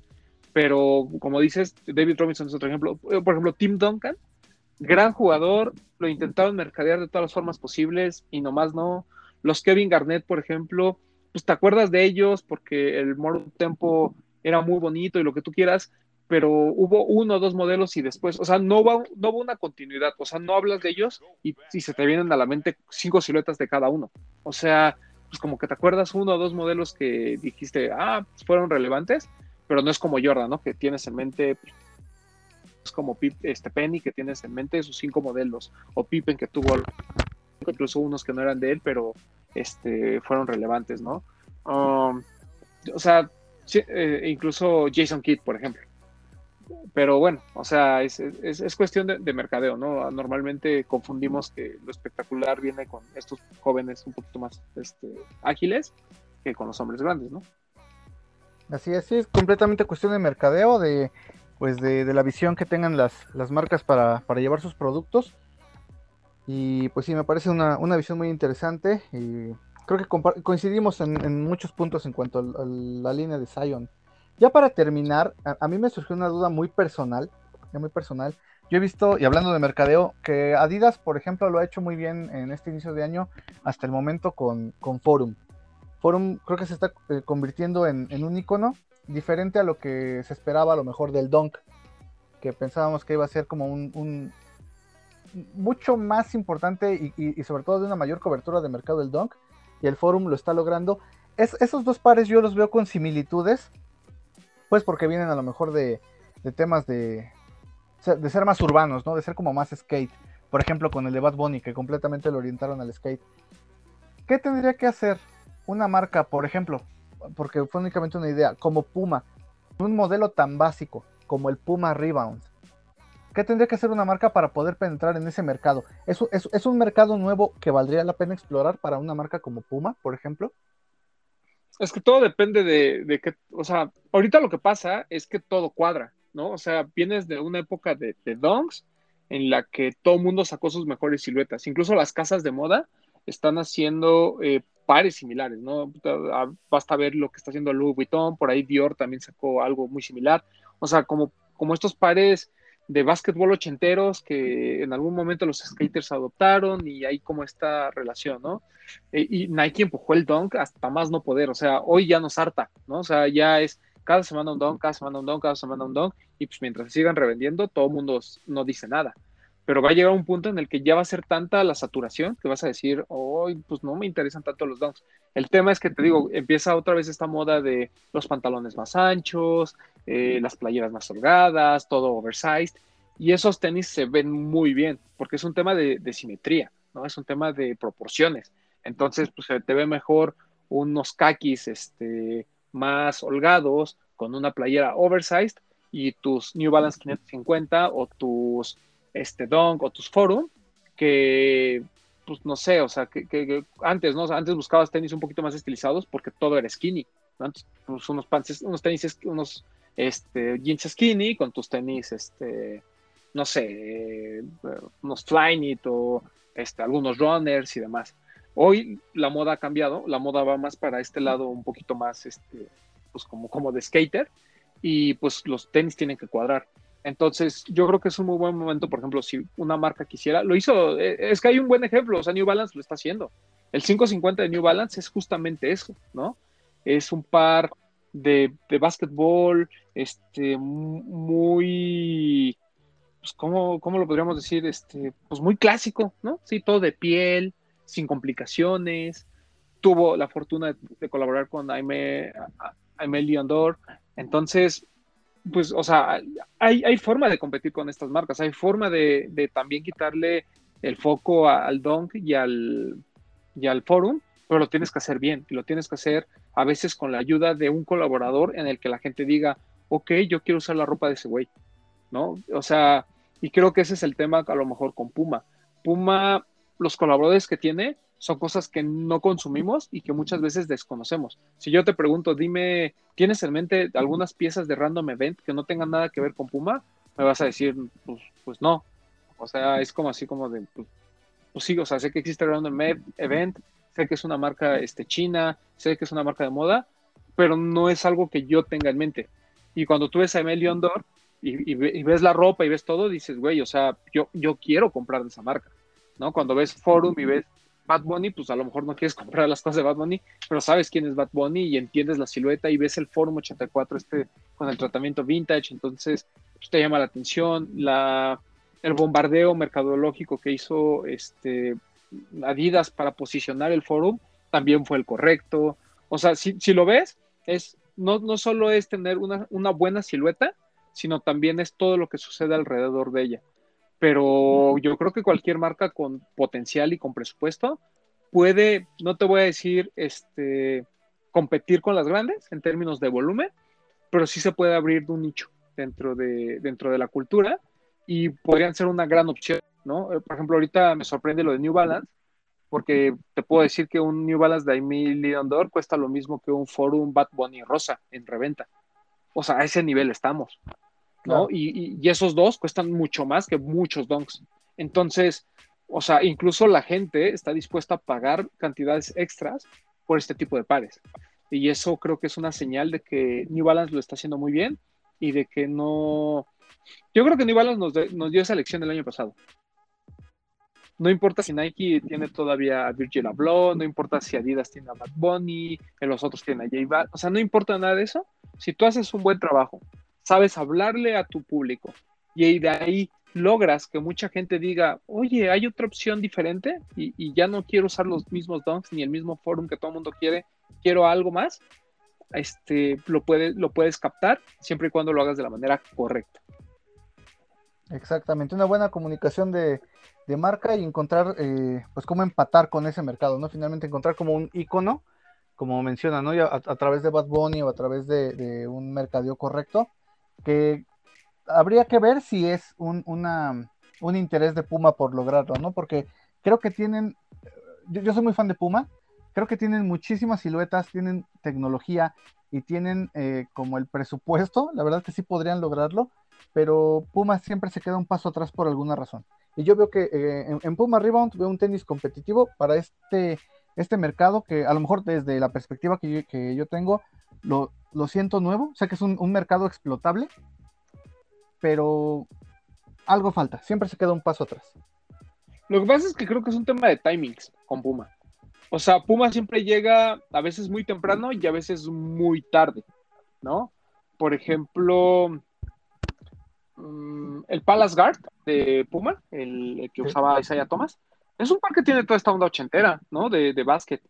Pero como dices, David Robinson es otro ejemplo. Eh, por ejemplo, Tim Duncan, gran jugador, lo intentaron mercadear de todas las formas posibles y nomás no. Los Kevin Garnett, por ejemplo, pues te acuerdas de ellos porque el More Tempo era muy bonito y lo que tú quieras, pero hubo uno o dos modelos y después, o sea, no, va, no hubo una continuidad, o sea, no hablas de ellos y, se te vienen a la mente cinco siluetas de cada uno. O sea, pues como que te acuerdas uno o dos modelos que dijiste, ah, pues fueron relevantes, pero no es como Jordan, ¿no? Que tienes en mente, es como Pip, este Penny, que tienes en mente sus cinco modelos, o Pippen, que tuvo incluso unos que no eran de él, pero este, fueron relevantes, ¿no? Um, o sea, eh, incluso Jason Kidd, por ejemplo. Pero bueno, o sea, es, cuestión de, mercadeo, ¿no? Normalmente confundimos que lo espectacular viene con estos jóvenes un poquito más este, ágiles que con los hombres grandes, ¿no? Así es, es completamente cuestión de mercadeo, de pues de, la visión que tengan las, las marcas para, llevar sus productos. Y pues sí, me parece una, visión muy interesante y creo que coincidimos en, muchos puntos en cuanto a, la línea de Zion. Ya para terminar, a, mí me surgió una duda muy personal, muy personal. Yo he visto, y hablando de mercadeo, que Adidas, por ejemplo, lo ha hecho muy bien en este inicio de año hasta el momento con, con Forum. Forum creo que se está eh, convirtiendo en, un icono diferente a lo que se esperaba a lo mejor del Dunk, que pensábamos que iba a ser como un, mucho más importante y, sobre todo de una mayor cobertura de mercado del Dunk, y el Forum lo está logrando. Es, esos dos pares yo los veo con similitudes, pues porque vienen a lo mejor de, temas de, de ser más urbanos, ¿no? De ser como más skate. Por ejemplo, con el de Bad Bunny, que completamente lo orientaron al skate. ¿Qué tendría que hacer una marca, por ejemplo, porque fue únicamente una idea, como Puma, un modelo tan básico como el Puma Rebound, ¿qué tendría que hacer una marca para poder penetrar en ese mercado? ¿Es, es, un mercado nuevo que valdría la pena explorar para una marca como Puma, por ejemplo? Es que todo depende de, de que, o sea, ahorita lo que pasa es que todo cuadra, ¿no? O sea, vienes de una época de, de donks en la que todo el mundo sacó sus mejores siluetas, incluso las casas de moda están haciendo eh, pares similares, ¿no? Basta ver lo que está haciendo Louis Vuitton, por ahí Dior también sacó algo muy similar. O sea, como, como estos pares de básquetbol ochenteros que en algún momento los skaters adoptaron y hay como esta relación, ¿no? E, y Nike empujó el dunk hasta más no poder, o sea, hoy ya nos harta, ¿no? O sea, ya es cada semana un dunk, cada semana un dunk, cada semana un dunk, y pues mientras sigan revendiendo, todo el mundo no dice nada pero va a llegar un punto en el que ya va a ser tanta la saturación que vas a decir, hoy pues no me interesan tanto los dunks. El tema es que te digo, empieza otra vez esta moda de los pantalones más anchos, eh, las playeras más holgadas, todo oversized, y esos tenis se ven muy bien, porque es un tema de, simetría, ¿no? Es un tema de proporciones. Entonces, pues te ve mejor unos kakis este, más holgados con una playera oversized y tus New Balance 550 o tus este Dunk o tus Forum, que pues no sé, o sea, que, antes, ¿no? antes buscabas tenis un poquito más estilizados porque todo era skinny, Antes, pues, unos pants, unos tenis, unos este, jeans skinny con tus tenis, este, no sé, unos Flyknit o este, algunos runners y demás. Hoy la moda ha cambiado, la moda va más para este lado un poquito más, este, pues como, como de skater y pues los tenis tienen que cuadrar. Entonces, yo creo que es un muy buen momento, por ejemplo, si una marca quisiera, lo hizo, eh, es que hay un buen ejemplo, o sea, New Balance lo está haciendo. El 550 de New Balance es justamente eso, ¿no? Es un par de, de básquetbol, este, muy, pues, ¿cómo, ¿cómo, lo podríamos decir? Este, pues muy clásico, ¿no? Sí, todo de piel, sin complicaciones. Tuvo la fortuna de, colaborar con Aime, Aime Leondor. Entonces, pues, o sea, hay, hay, forma de competir con estas marcas, hay forma de, también quitarle el foco al Donk y al, y al Forum, pero lo tienes que hacer bien, lo tienes que hacer a veces con la ayuda de un colaborador en el que la gente diga, ok, yo quiero usar la ropa de ese güey, ¿no? O sea, y creo que ese es el tema a lo mejor con Puma. Puma, los colaboradores que tiene, son cosas que no consumimos y que muchas veces desconocemos. Si yo te pregunto, dime, ¿tienes en mente algunas piezas de Random Event que no tengan nada que ver con Puma? Me vas a decir, pues, pues no. O sea, es como así como de, pues, pues sí, o sea, sé que existe Random Event, sé que es una marca este, china, sé que es una marca de moda, pero no es algo que yo tenga en mente. Y cuando tú ves a Emilio Ondor y, y, ves la ropa y ves todo, dices, güey, o sea, yo, yo quiero comprar de esa marca, ¿no? Cuando ves Forum y ves Bad Bunny, pues a lo mejor no quieres comprar las cosas de Bad Bunny, pero sabes quién es Bad Bunny y entiendes la silueta y ves el Forum 84 este con el tratamiento vintage, entonces pues, te llama la atención, la, el bombardeo mercadológico que hizo este, Adidas para posicionar el Forum también fue el correcto. O sea, si, lo ves, es, no, no solo es tener una, una buena silueta, sino también es todo lo que sucede alrededor de ella pero yo creo que cualquier marca con potencial y con presupuesto puede, no te voy a decir, este, competir con las grandes en términos de volumen, pero sí se puede abrir de un nicho dentro de, dentro de la cultura y podrían ser una gran opción, ¿no? Eh, por ejemplo, ahorita me sorprende lo de New Balance, porque te puedo decir que un New Balance de Emil Leon cuesta lo mismo que un Forum Bad Bunny Rosa en reventa. O sea, a ese nivel estamos. ¿No? Y, esos dos cuestan mucho más que muchos donks. Entonces, o sea, incluso la gente está dispuesta a pagar cantidades extras por este tipo de pares. Y eso creo que es una señal de que New Balance lo está haciendo muy bien y de que no... Yo creo que New Balance nos, nos dio esa lección el año pasado. No importa si Nike tiene todavía a Virgil Abloh, no importa si Adidas tiene a Bad Bunny, los otros tienen a J Balvin, o sea, no importa nada de eso. Si tú haces un buen trabajo, sabes hablarle a tu público y de ahí logras que mucha gente diga, oye, hay otra opción diferente y, ya no quiero usar los mismos donks ni el mismo forum que todo el mundo quiere, quiero algo más, este, lo, puedes, lo puedes captar siempre y cuando lo hagas de la manera correcta. Exactamente, una buena comunicación de, marca y encontrar, eh, pues, cómo empatar con ese mercado, ¿no? Finalmente encontrar como un icono, como menciona, ¿no? a, través de Bad Bunny o a través de, de un mercadeo correcto, que habría que ver si es un, un interés de Puma por lograrlo, ¿no? Porque creo que tienen, yo, soy muy fan de Puma, creo que tienen muchísimas siluetas, tienen tecnología y tienen eh, como el presupuesto, la verdad que sí podrían lograrlo, pero Puma siempre se queda un paso atrás por alguna razón. Y yo veo que eh, en, Puma Rebound veo un tenis competitivo para este, este mercado que a lo mejor desde la perspectiva que que yo tengo lo, lo siento nuevo, sé que es un, mercado explotable, pero algo falta, siempre se queda un paso atrás. Lo que pasa es que creo que es un tema de timings con Puma. O sea, Puma siempre llega a veces muy temprano y a veces muy tarde, ¿no? Por ejemplo, mm, el Palace Guard de Puma, el, que usaba Isaiah Thomas, es un par que tiene toda esta onda ochentera, ¿no? De, de básquet.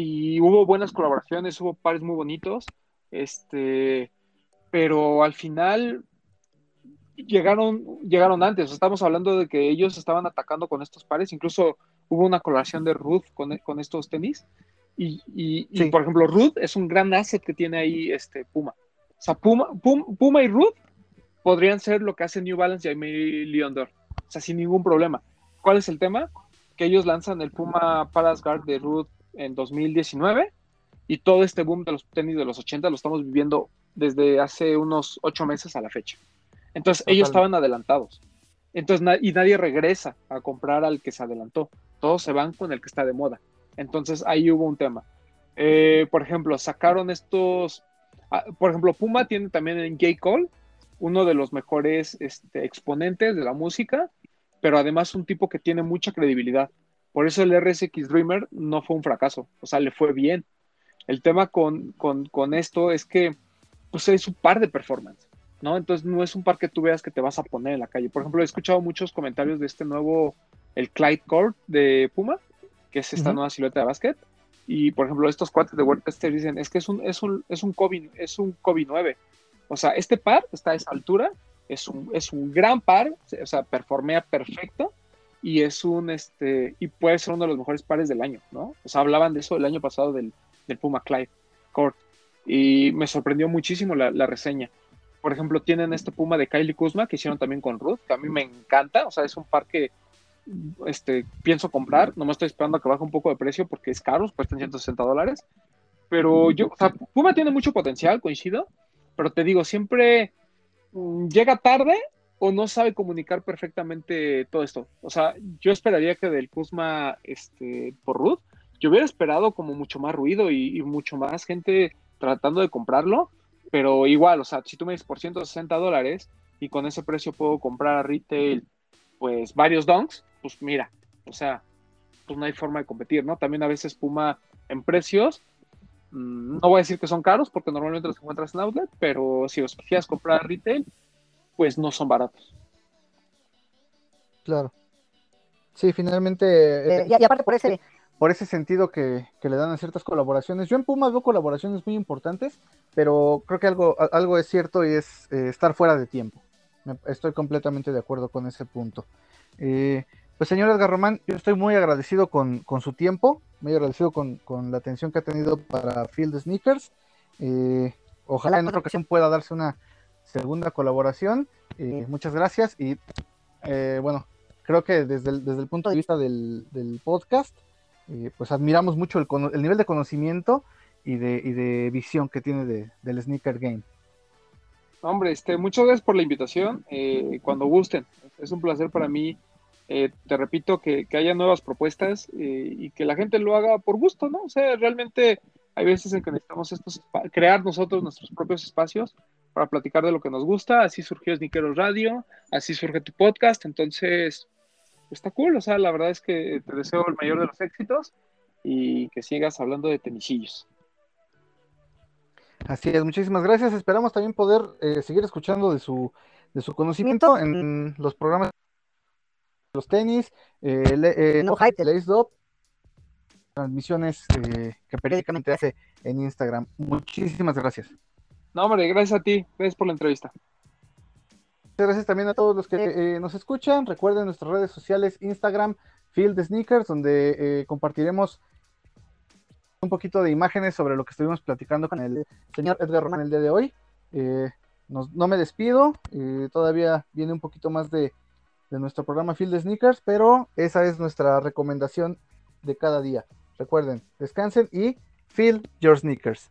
Y hubo buenas colaboraciones, hubo pares muy bonitos. Este, pero al final llegaron, llegaron antes. Estamos hablando de que ellos estaban atacando con estos pares. Incluso hubo una colaboración de Ruth con, con estos tenis. Y, por ejemplo, Ruth es un gran asset que tiene ahí este Puma. O sea, Puma, Puma, y Ruth podrían ser lo que hace New Balance y Aimee Leondor. O sea, sin ningún problema. ¿Cuál es el tema? Que ellos lanzan el Puma Palace Guard de Ruth en 2019 y todo este boom de los tenis de los 80 lo estamos viviendo desde hace unos ocho meses a la fecha. Entonces ellos estaban adelantados. Entonces, y nadie regresa a comprar al que se adelantó. Todos se van con el que está de moda. Entonces ahí hubo un tema. Eh, por ejemplo, sacaron estos. Ah, por ejemplo, Puma tiene también en J. Cole, uno de los mejores este, exponentes de la música, pero además un tipo que tiene mucha credibilidad. Por eso el RSX Dreamer no fue un fracaso. O sea, le fue bien. El tema con, esto es que pues, es un par de performance, ¿no? Entonces no es un par que tú veas que te vas a poner en la calle. Por ejemplo, he escuchado muchos comentarios de este nuevo, el Clyde Cord de Puma, que es esta nueva silueta de básquet. Y por ejemplo, estos cuates de WordPress dicen, es que es un, es un, es un COVID, es un COVID 9. O sea, este par está a esa altura, es un, es un gran par, o sea, performea perfecto y es un, este, y puede ser uno de los mejores pares del año, ¿no? O sea, hablaban de eso el año pasado del, del Puma Clyde Court. Y me sorprendió muchísimo la, reseña. Por ejemplo, tienen este Puma de Kylie Kuzma que hicieron también con Ruth, que a mí me encanta. O sea, es un par que este, pienso comprar. No me estoy esperando a que baje un poco de precio porque es caro, cuestan 160 dólares. Pero yo, o sea, Puma tiene mucho potencial, coincido. Pero te digo, siempre mm, llega tarde o no sabe comunicar perfectamente todo esto. O sea, yo esperaría que del Kuzma este, por Ruth yo hubiera esperado como mucho más ruido y, mucho más gente tratando de comprarlo, pero igual, o sea, si tú me dices por 160 dólares y con ese precio puedo comprar a retail, pues varios donks, pues mira, o sea, pues no hay forma de competir, ¿no? También a veces Puma en precios, mm, no voy a decir que son caros porque normalmente los encuentras en outlet, pero si los quieres comprar retail, pues no son baratos. Claro. Sí, finalmente. Eh, y, aparte por ese. Por ese sentido que, le dan a ciertas colaboraciones. Yo en Puma veo colaboraciones muy importantes, pero creo que algo, algo es cierto y es eh, estar fuera de tiempo. estoy completamente de acuerdo con ese punto. Eh, pues señor Edgar Román, yo estoy muy agradecido con, su tiempo, muy agradecido con, la atención que ha tenido para Field Sneakers. ojalá en otra ocasión pueda darse una segunda colaboración. muchas gracias y bueno, creo que desde el, desde el punto de vista del, podcast, eh, pues admiramos mucho el, el, nivel de conocimiento y de, y de visión que tiene del sneaker game. Hombre, este, muchas gracias por la invitación. Eh, cuando gusten, es un placer para mí. Eh, te repito que, que, haya nuevas propuestas y que la gente lo haga por gusto, ¿no? O sea, realmente hay veces en que necesitamos estos crear nosotros nuestros propios espacios para platicar de lo que nos gusta. Así surgió Sneakeros Radio, así surge tu podcast. Entonces, está cool, o sea, la verdad es que te deseo el mayor de los éxitos y que sigas hablando de tenisillos. Así es, muchísimas gracias. Esperamos también poder eh, seguir escuchando de su, de su conocimiento en los programas los tenis, eh, eh no, hype, el transmisiones eh, que periódicamente hace en Instagram. Muchísimas gracias. No, hombre, gracias a ti. Gracias por la entrevista gracias también a todos los que eh, nos escuchan. Recuerden nuestras redes sociales, Instagram, Field Sneakers, donde eh, compartiremos un poquito de imágenes sobre lo que estuvimos platicando con el señor Edgar Román el día de hoy. Eh, no me despido, todavía viene un poquito más de, de nuestro programa Field Sneakers, pero esa es nuestra recomendación de cada día. Recuerden, descansen y feel your sneakers.